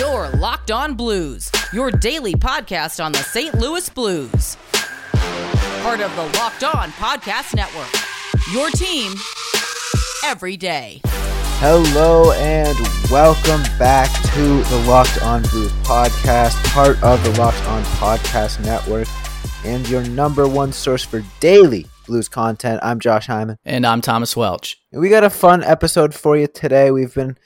Your Locked On Blues, your daily podcast on the St. Louis Blues. Part of the Locked On Podcast Network. Your team every day. Hello and welcome back to the Locked On Blues podcast, part of the Locked On Podcast Network, and your number one source for daily blues content. I'm Josh Hyman. And I'm Thomas Welch. And we got a fun episode for you today. We've been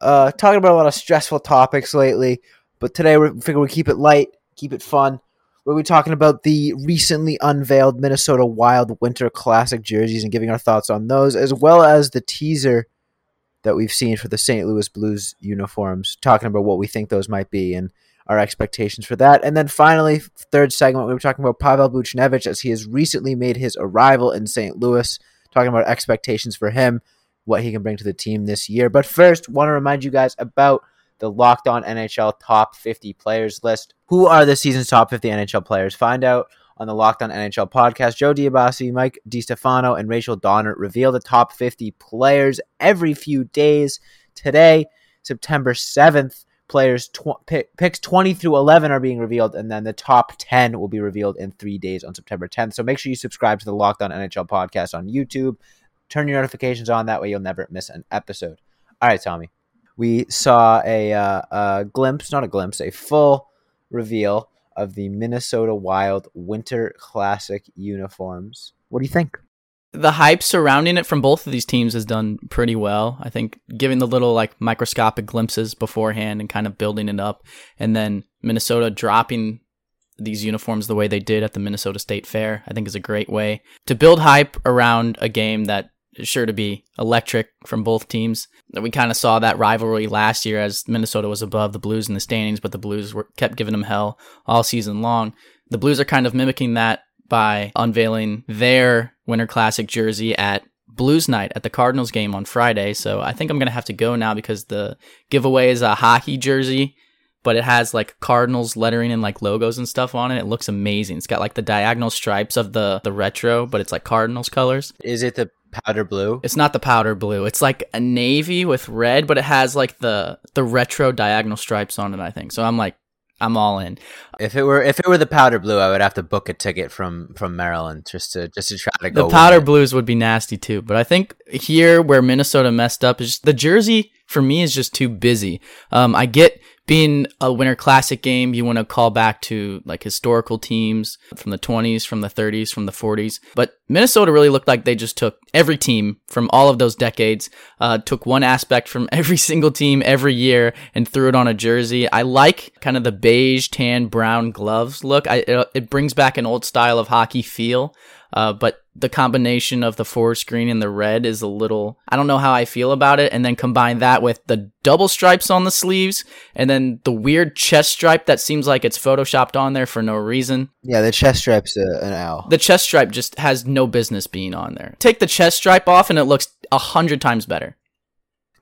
uh, talking about a lot of stressful topics lately, but today we figure we keep it light, keep it fun. We'll be talking about the recently unveiled Minnesota Wild Winter Classic jerseys and giving our thoughts on those, as well as the teaser that we've seen for the St. Louis Blues uniforms, talking about what we think those might be and our expectations for that. And then finally, third segment, we were talking about Pavel Buchnevich as he has recently made his arrival in St. Louis, talking about expectations for him, what he can bring to the team this year. But first, want to remind you guys about the Locked On NHL Top 50 Players list. Who are the season's top 50 NHL players? Find out on the Locked On NHL podcast. Joe Diabasi, Mike DiStefano, and Rachel Donner reveal the top 50 players every few days. Today, September 7th, players tw- pick, picks 20 through 11 are being revealed, and then the top 10 will be revealed in three days on September 10th. So make sure you subscribe to the Locked On NHL podcast on YouTube. Turn your notifications on. That way, you'll never miss an episode. All right, Tommy. We saw a, uh, a glimpse, not a glimpse, a full reveal of the Minnesota Wild Winter Classic uniforms. What do you think? The hype surrounding it from both of these teams has done pretty well. I think giving the little like microscopic glimpses beforehand and kind of building it up, and then Minnesota dropping these uniforms the way they did at the Minnesota State Fair, I think is a great way to build hype around a game that sure to be electric from both teams. We kind of saw that rivalry last year as Minnesota was above the Blues in the standings, but the Blues were kept giving them hell all season long. The Blues are kind of mimicking that by unveiling their Winter Classic jersey at Blues night at the Cardinals game on Friday. So I think I'm going to have to go now because the giveaway is a hockey jersey, but it has like Cardinals lettering and like logos and stuff on it. It looks amazing. It's got like the diagonal stripes of the the retro, but it's like Cardinals colors. Is it the powder blue? It's not the powder blue. It's like a navy with red, but it has like the the retro diagonal stripes on it, I think. So I'm like I'm all in. If it were if it were the powder blue, I would have to book a ticket from from Maryland just to just to try to go. The powder blues would be nasty too, but I think here where Minnesota messed up is just, the jersey for me is just too busy. Um, I get being a winter classic game, you want to call back to like historical teams from the 20s, from the 30s, from the 40s. But Minnesota really looked like they just took every team from all of those decades, uh, took one aspect from every single team every year and threw it on a jersey. I like kind of the beige, tan, brown gloves look. I, it, it brings back an old style of hockey feel. Uh, but the combination of the forest green and the red is a little, I don't know how I feel about it. And then combine that with the double stripes on the sleeves and then the weird chest stripe that seems like it's photoshopped on there for no reason. Yeah, the chest stripe's a, an owl. The chest stripe just has no business being on there. Take the chest stripe off and it looks a hundred times better.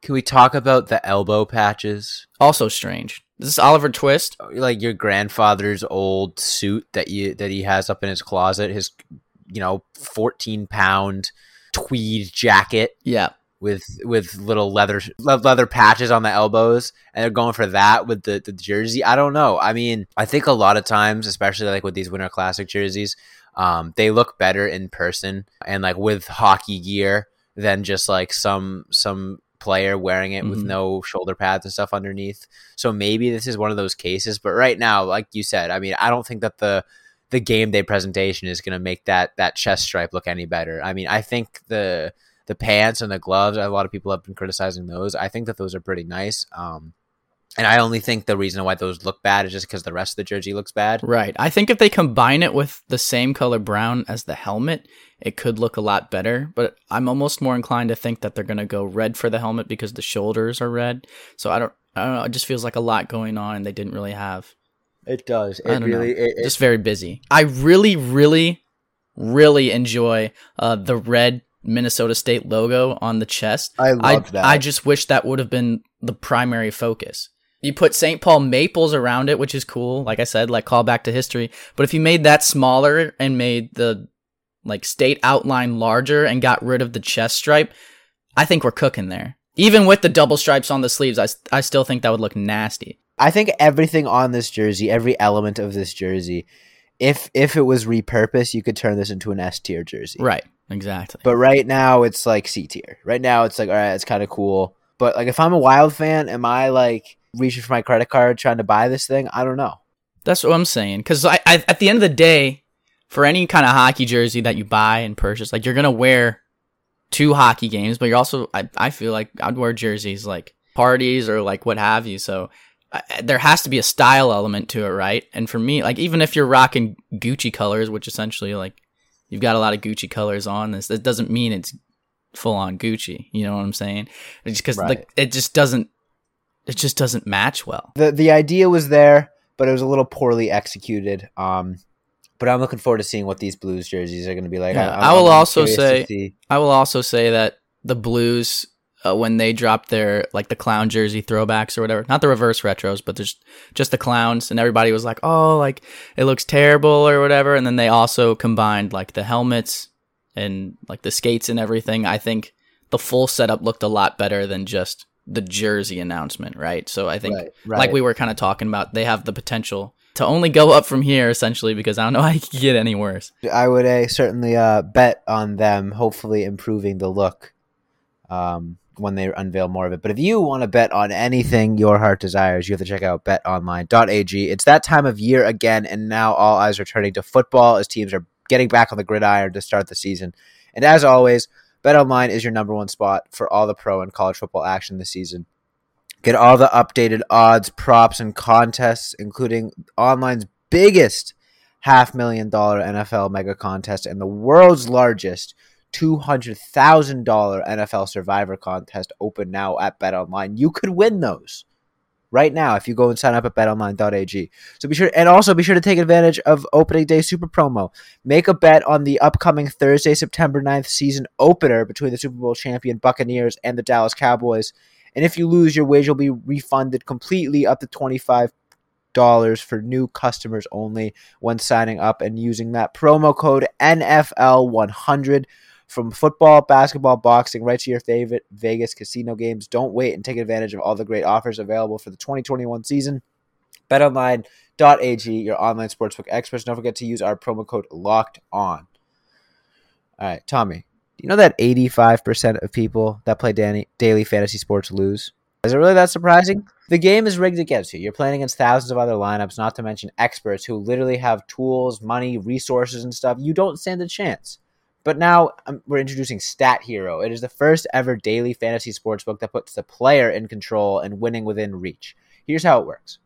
Can we talk about the elbow patches? Also strange. This Is this Oliver Twist? Like your grandfather's old suit that you that he has up in his closet, his you know, 14 pound tweed jacket. Yeah. With with little leather leather patches on the elbows, and they're going for that with the, the jersey. I don't know. I mean, I think a lot of times, especially like with these Winter Classic jerseys, um, they look better in person and like with hockey gear than just like some some player wearing it mm-hmm. with no shoulder pads and stuff underneath. So maybe this is one of those cases. But right now, like you said, I mean, I don't think that the the game day presentation is going to make that that chest stripe look any better. I mean, I think the the pants and the gloves, a lot of people have been criticizing those. I think that those are pretty nice. Um, and I only think the reason why those look bad is just because the rest of the jersey looks bad. Right. I think if they combine it with the same color brown as the helmet, it could look a lot better. But I'm almost more inclined to think that they're going to go red for the helmet because the shoulders are red. So I don't. I don't know. It just feels like a lot going on, and they didn't really have. It does. It really it, it, just very busy. I really, really, really enjoy uh, the red Minnesota State logo on the chest. I love I, that. I just wish that would have been the primary focus. You put St. Paul maples around it, which is cool. Like I said, like call back to history. But if you made that smaller and made the like state outline larger and got rid of the chest stripe, I think we're cooking there. Even with the double stripes on the sleeves, I, I still think that would look nasty. I think everything on this jersey, every element of this jersey, if if it was repurposed, you could turn this into an S tier jersey. Right. Exactly. But right now it's like C tier. Right now it's like all right, it's kind of cool. But like if I'm a Wild fan, am I like reaching for my credit card trying to buy this thing? I don't know. That's what I'm saying. Because I, I, at the end of the day, for any kind of hockey jersey that you buy and purchase, like you're gonna wear two hockey games, but you're also I, I feel like I'd wear jerseys like parties or like what have you. So uh, there has to be a style element to it, right? And for me, like even if you're rocking Gucci colors, which essentially like you've got a lot of Gucci colors on this, that doesn't mean it's full on Gucci. You know what I'm saying? It's just because Right. like it just doesn't it just doesn't match well. the the idea was there, but it was a little poorly executed. Um, but I'm looking forward to seeing what these Blues jerseys are going to be like. Yeah, I'm- I will I'm also say- I will also say that the Blues, uh, when they dropped their like the clown jersey throwbacks or whatever, not the reverse retros, but just just the clowns, and everybody was like, "Oh, like it looks terrible" or whatever. And then they also combined like the helmets and like the skates and everything. I think the full setup looked a lot better than just the jersey announcement, right? So I think, Right, right. like we were kind of talking about, they have the potential to only go up from here, essentially, because I don't know how you can get any worse. I would uh, certainly uh, bet on them, hopefully improving the look um, when they unveil more of it. But if you want to bet on anything your heart desires, you have to check out betonline.ag. It's that time of year again, and now all eyes are turning to football as teams are getting back on the gridiron to start the season. And as always, BetOnline is your number one spot for all the pro and college football action this season. Get all the updated odds, props, and contests, including online's biggest half million dollar NFL mega contest and the world's largest $200,000 NFL survivor contest open now at BetOnline. You could win those right now if you go and sign up at betonline.ag. So be sure and also be sure to take advantage of opening day super promo. Make a bet on the upcoming Thursday, September 9th season opener between the Super Bowl champion Buccaneers and the Dallas Cowboys. And if you lose, your wager will be refunded completely up to 25 dollars for new customers only when signing up and using that promo code NFL100 from football, basketball, boxing, right to your favorite Vegas casino games. Don't wait and take advantage of all the great offers available for the 2021 season. BetOnline.ag, your online sportsbook experts. Don't forget to use our promo code Locked On. All right, Tommy. Do you know that 85% of people that play daily fantasy sports lose? Is it really that surprising? The game is rigged against you. You're playing against thousands of other lineups, not to mention experts who literally have tools, money, resources, and stuff. You don't stand a chance. But now um, we're introducing Stat Hero. It is the first ever daily fantasy sports book that puts the player in control and winning within reach. Here's how it works.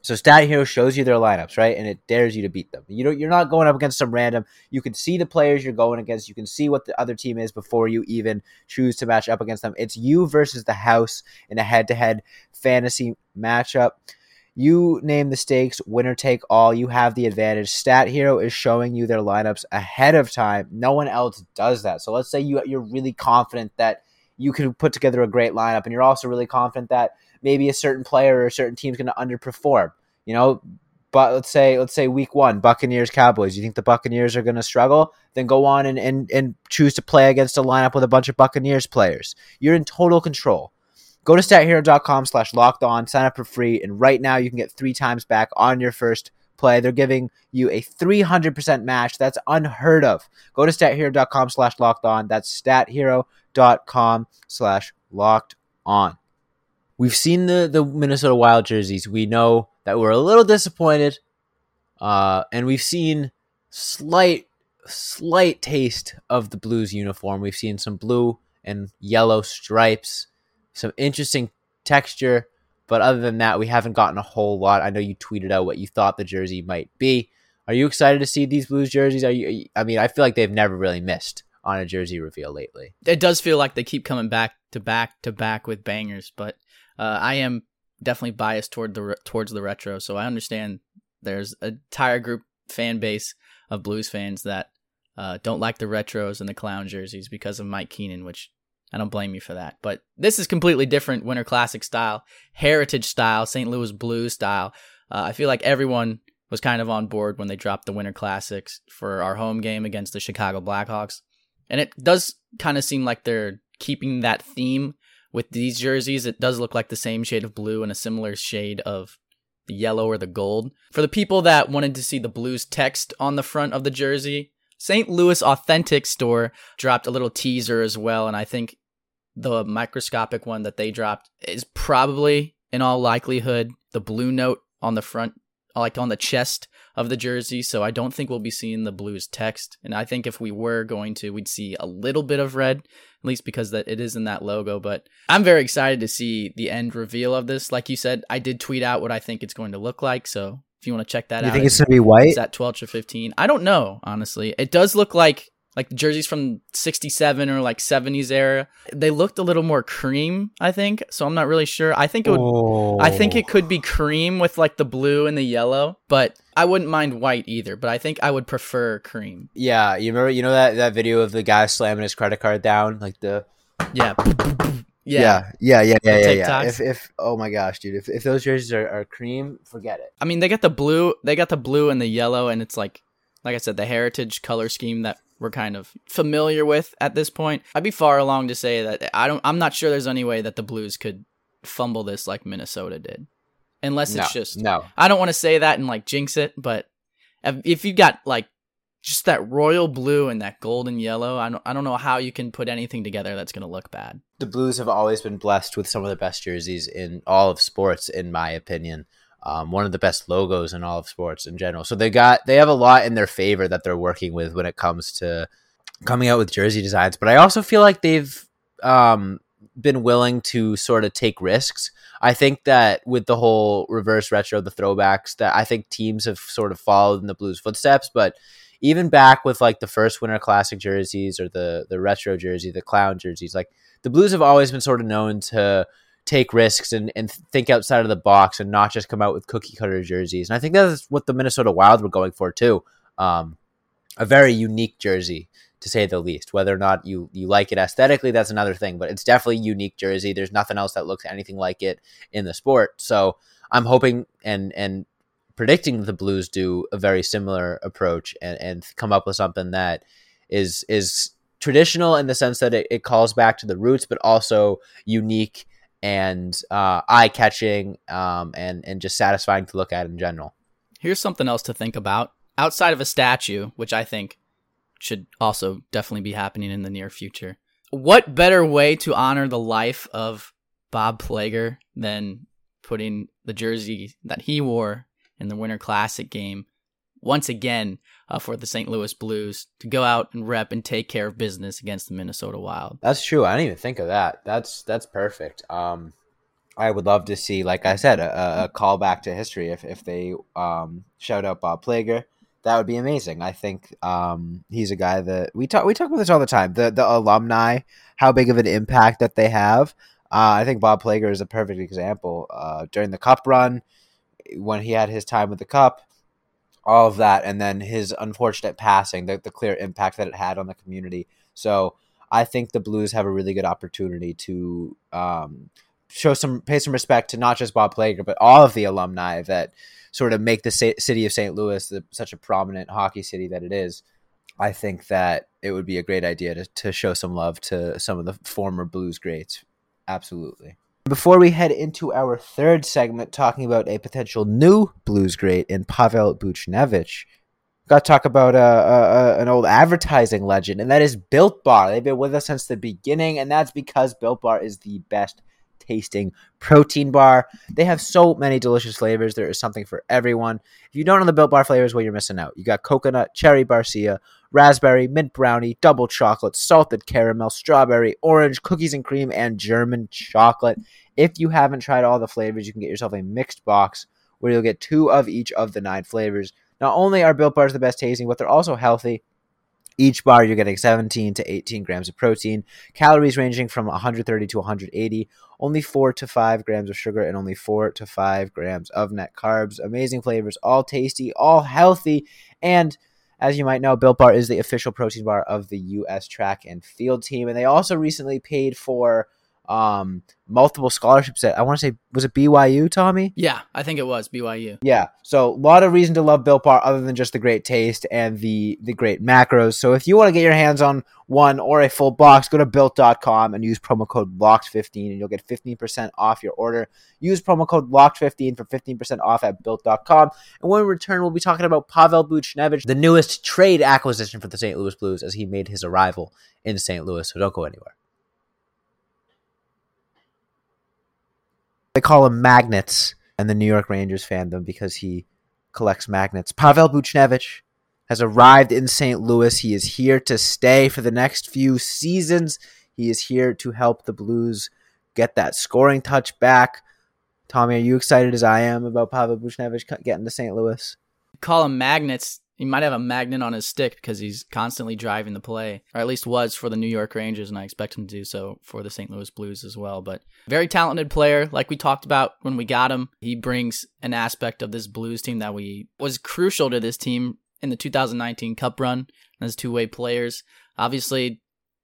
So Stat Hero shows you their lineups, right? And it dares you to beat them. You don't you're not going up against some random. You can see the players you're going against. You can see what the other team is before you even choose to match up against them. It's you versus the house in a head-to-head fantasy matchup. You name the stakes, winner take all. You have the advantage. Stat Hero is showing you their lineups ahead of time. No one else does that. So let's say you you're really confident that you can put together a great lineup, and you're also really confident that maybe a certain player or a certain team is going to underperform. You know, but let's say let's say week one, Buccaneers Cowboys. You think the Buccaneers are going to struggle? Then go on and, and and choose to play against a lineup with a bunch of Buccaneers players. You're in total control. Go to stathero.com slash locked on, sign up for free, and right now you can get three times back on your first play. They're giving you a 300% match. That's unheard of. Go to stathero.com slash locked on. That's stathero.com slash locked on. We've seen the, the Minnesota Wild jerseys. We know that we're a little disappointed. Uh, and we've seen slight, slight taste of the Blues uniform. We've seen some blue and yellow stripes some interesting texture. But other than that, we haven't gotten a whole lot. I know you tweeted out what you thought the jersey might be. Are you excited to see these Blues jerseys? Are you? I mean, I feel like they've never really missed on a jersey reveal lately. it does feel like they keep coming back to back to back with bangers, but uh, I am definitely biased toward the towards the retro, so I understand there's an entire group fan base of Blues fans that uh, don't like the retros and the clown jerseys because of Mike Keenan, which I don't blame you for that. But this is completely different Winter Classic style, heritage style, St. Louis Blues style. Uh, I feel like everyone was kind of on board when they dropped the Winter Classics for our home game against the Chicago Blackhawks. And it does kind of seem like they're keeping that theme with these jerseys. It does look like the same shade of blue and a similar shade of the yellow or the gold. For the people that wanted to see the blues text on the front of the jersey, St. Louis Authentic Store dropped a little teaser as well, and I think the microscopic one that they dropped is probably, in all likelihood, the blue note on the front, like on the chest of the jersey. So I don't think we'll be seeing the blues text, and I think if we were going to, we'd see a little bit of red, at least because that it is in that logo. But I'm very excited to see the end reveal of this. Like you said, I did tweet out what I think it's going to look like, so if you want to check that out, You think it's gonna be white? is that 12 or 15. I don't know, honestly. It does look like like the jerseys from 67 or like 70s era. They looked a little more cream, I think. So I'm not really sure. I think it would I think it could be cream with like the blue and the yellow, but I wouldn't mind white either, but I think I would prefer cream. Yeah, you remember? You know that that video of the guy slamming his credit card down, like the Yeah. yeah, Yeah. yeah, yeah, yeah, yeah. yeah. If if oh my gosh, dude, if if those jerseys are, are cream, forget it. I mean, they got the blue, they got the blue and the yellow and it's like like I said the heritage color scheme that we're kind of familiar with at this point. I'd be far along to say that I don't I'm not sure there's any way that the Blues could fumble this like Minnesota did. Unless no, it's just no. I don't want to say that and like jinx it, but if, you got like just that royal blue and that golden yellow, I don't I don't know how you can put anything together that's going to look bad. The Blues have always been blessed with some of the best jerseys in all of sports, in my opinion. Um, one of the best logos in all of sports in general. So they got they have a lot in their favor that they're working with when it comes to coming out with jersey designs. But I also feel like they've um, been willing to sort of take risks. I think that with the whole reverse retro, the throwbacks, that I think teams have sort of followed in the Blues' footsteps. But even back with like the first Winter Classic jerseys or the the retro jersey, the clown jerseys, like the Blues have always been sort of known to take risks and, and think outside of the box and not just come out with cookie cutter jerseys. And I think that's what the Minnesota Wild were going for too. Um, a very unique jersey to say the least. Whether or not you you like it aesthetically, that's another thing. But it's definitely a unique jersey. There's nothing else that looks anything like it in the sport. So I'm hoping and and predicting the Blues do a very similar approach and and come up with something that is is traditional in the sense that it, it calls back to the roots, but also unique and uh, eye catching um, and and just satisfying to look at in general. Here's something else to think about outside of a statue, which I think should also definitely be happening in the near future. What better way to honor the life of Bob Plager than putting the jersey that he wore in the Winter Classic game once again uh, for the St. Louis Blues to go out and rep and take care of business against the Minnesota Wild. That's true. I didn't even think of that. That's that's perfect. Um, I would love to see, like I said, a, a callback to history. If if they um, shout out Bob Plager, that would be amazing. I think um, he's a guy that we talk we talk about this all the time. The the alumni, how big of an impact that they have. Uh, I think Bob Plager is a perfect example. Uh, during the Cup run, when he had his time with the Cup, all of that, and then his unfortunate passing, the, the clear impact that it had on the community. So I think the Blues have a really good opportunity to um, show some, pay some respect to not just Bob Plager, but all of the alumni that sort of make the city of St. Louis the, such a prominent hockey city that it is. I think that it would be a great idea to, to show some love to some of the former Blues greats. Absolutely. Before we head into our third segment, talking about a potential new blues great in Pavel Buchnevich, got to talk about uh, uh, an old advertising legend, and that is Built Bar. They've been with us since the beginning, and that's because Built Bar is the best tasting protein bar. They have so many delicious flavors. There is something for everyone. If you don't know the Built Bar flavors, well, you're missing out. You got coconut, cherry barcia, raspberry, mint brownie, double chocolate, salted caramel, strawberry, orange, cookies and cream, and German chocolate. If you haven't tried all the flavors, you can get yourself a mixed box where you'll get two of each of the nine flavors. Not only are Built Bars the best tasting, but they're also healthy. Each bar, you're getting 17 to 18 grams of protein, calories ranging from 130 to 180, only 4 to 5 grams of sugar, and only 4 to 5 grams of net carbs. Amazing flavors, all tasty, all healthy, and as you might know, Built Bar is the official protein bar of the U.S. track and field team, and they also recently paid for um, multiple scholarships at I want to say was it BYU, Tommy? Yeah, I think it was BYU. Yeah. So a lot of reason to love Built Bar other than just the great taste and the the great macros. So if you want to get your hands on one or a full box, go to built.com and use promo code LOCKED15 and you'll get 15% off your order. Use promo code LOCKED15 for 15% off at built.com. And when we return, we'll be talking about Pavel Buchnevich, the newest trade acquisition for the St. Louis Blues as he made his arrival in St. Louis. So don't go anywhere. They call him magnets and the New York Rangers fandom because he collects magnets. Pavel Buchnevich has arrived in St. Louis. He is here to stay for the next few seasons. He is here to help the Blues get that scoring touch back. Tommy, are you excited as I am about Pavel Buchnevich getting to St. Louis? Call him magnets he might have a magnet on his stick because he's constantly driving the play, or at least was for the New York Rangers, and I expect him to do so for the St. Louis Blues as well. But very talented player, like we talked about when we got him. He brings an aspect of this Blues team that we was crucial to this team in the 2019 Cup run as two way players. Obviously,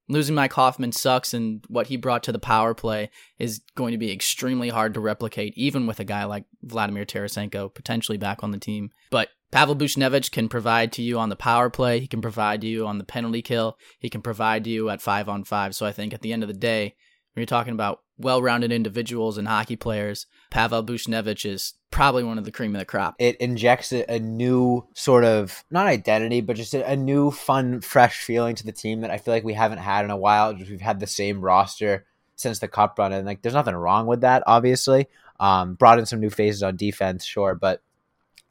losing Mike Hoffman sucks, and what he brought to the power play is going to be extremely hard to replicate, even with a guy like Vladimir Tarasenko potentially back on the team. But Pavel Buchnevich can provide to you on the power play. He can provide you on the penalty kill. He can provide you at five on five. So I think at the end of the day, when you're talking about well-rounded individuals and hockey players, Pavel Buchnevich is probably one of the cream of the crop. It injects a, a new sort of not identity, but just a, a, new, fun, fresh feeling to the team that I feel like we haven't had in a while. We've had the same roster since the cup run, and like there's nothing wrong with that. Obviously, um, brought in some new faces on defense, sure, but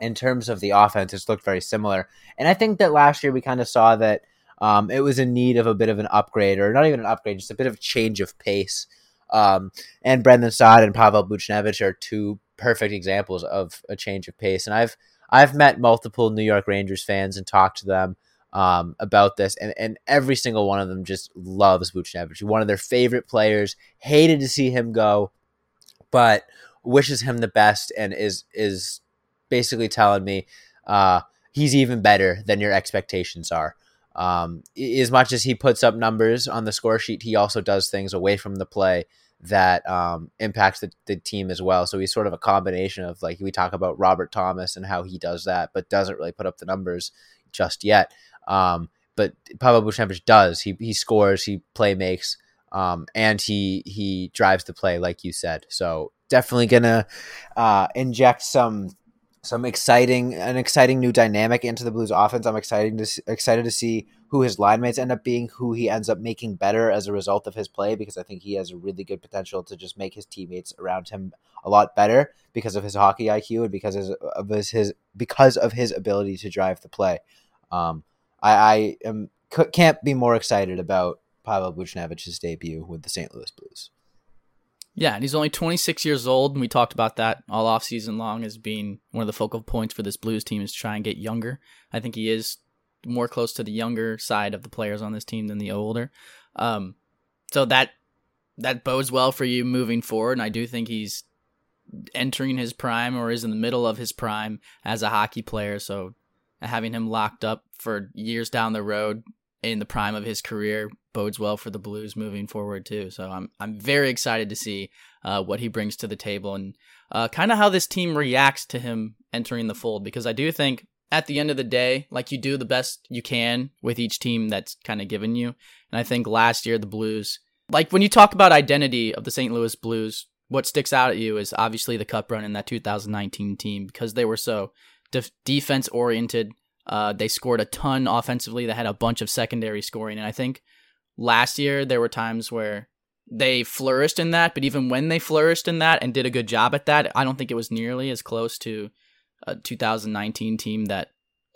in terms of the offense, it's looked very similar. And I think that last year we kind of saw that um, it was in need of a bit of an upgrade, or not even an upgrade, just a bit of change of pace. Um, and Brandon Saad and Pavel Buchnevich are two perfect examples of a change of pace. And I've I've met multiple New York Rangers fans and talked to them um, about this, and, and every single one of them just loves Buchnevich. One of their favorite players. Hated to see him go, but wishes him the best and is is basically telling me uh, he's even better than your expectations are. Um, as much as he puts up numbers on the score sheet, he also does things away from the play that um, impacts the, the team as well. So he's sort of a combination of like we talk about Robert Thomas and how he does that, but doesn't really put up the numbers just yet. Um, but Pavel Buchnevich does. He he scores, he play makes, um, and he he drives the play like you said. So definitely gonna uh, inject some some exciting an exciting new dynamic into the Blues offense. I'm excited to excited to see who his line mates end up being, who he ends up making better as a result of his play, because I think he has a really good potential to just make his teammates around him a lot better because of his hockey IQ and because of his, his because of his ability to drive the play. Um, I, I am can't be more excited about Pavel Buchnevich's debut with the St. Louis Blues. Yeah, and he's only 26 years old, and we talked about that all off season long as being one of the focal points for this Blues team is try and get younger. I think he is more close to the younger side of the players on this team than the older. Um, so that that bodes well for you moving forward, and I do think he's entering his prime or is in the middle of his prime as a hockey player. So having him locked up for years down the road in the prime of his career bodes well for the Blues moving forward too. So I'm I'm very excited to see uh, what he brings to the table and uh, kind of how this team reacts to him entering the fold because I do think at the end of the day, like you do the best you can with each team that's kind of given you. And I think last year the Blues, like when you talk about identity of the St. Louis Blues, what sticks out at you is obviously the cup run in that 2019 team because they were so def- defense oriented uh, they scored a ton offensively. They had a bunch of secondary scoring, and I think last year there were times where they flourished in that. But even when they flourished in that and did a good job at that, I don't think it was nearly as close to a 2019 team that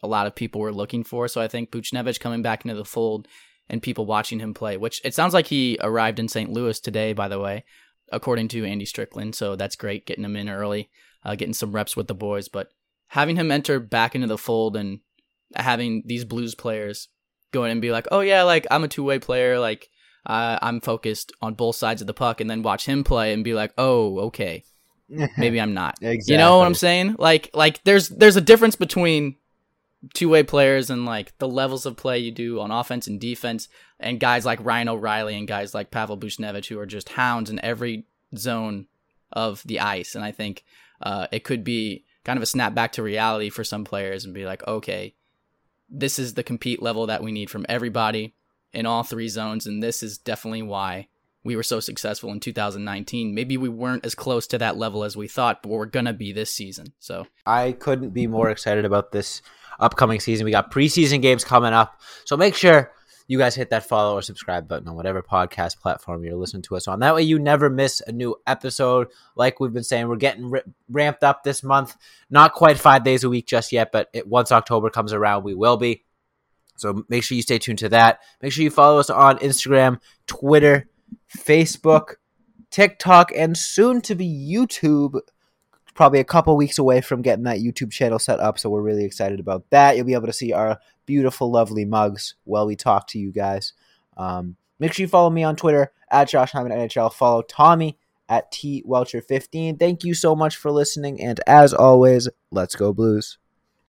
a lot of people were looking for. So I think Buchnevich coming back into the fold and people watching him play, which it sounds like he arrived in St. Louis today, by the way, according to Andy Strickland. So that's great getting him in early, uh, getting some reps with the boys. But having him enter back into the fold and having these blues players go in and be like, oh yeah, like I'm a two way player, like uh, I'm focused on both sides of the puck, and then watch him play and be like, oh okay, maybe I'm not. exactly. You know what I'm saying? Like like there's there's a difference between two way players and like the levels of play you do on offense and defense, and guys like Ryan O'Reilly and guys like Pavel Buchnevich who are just hounds in every zone of the ice. And I think uh, it could be kind of a snap back to reality for some players and be like, okay, this is the compete level that we need from everybody in all three zones. And this is definitely why we were so successful in 2019. Maybe we weren't as close to that level as we thought, but we're going to be this season. So I couldn't be more excited about this upcoming season. We got preseason games coming up. So make sure you guys hit that follow or subscribe button on whatever podcast platform you're listening to us on. That way you never miss a new episode. Like we've been saying, we're getting r- ramped up this month. Not quite five days a week just yet, but it, once October comes around, we will be. So make sure you stay tuned to that. Make sure you follow us on Instagram, Twitter, Facebook, TikTok, and soon to be YouTube. Probably a couple weeks away from getting that YouTube channel set up, so we're really excited about that. You'll be able to see our beautiful, lovely mugs while we talk to you guys. Um, make sure you follow me on Twitter at Josh Hyman NHL. Follow Tommy at T Welcher 15. Thank you so much for listening, and as always, let's go Blues.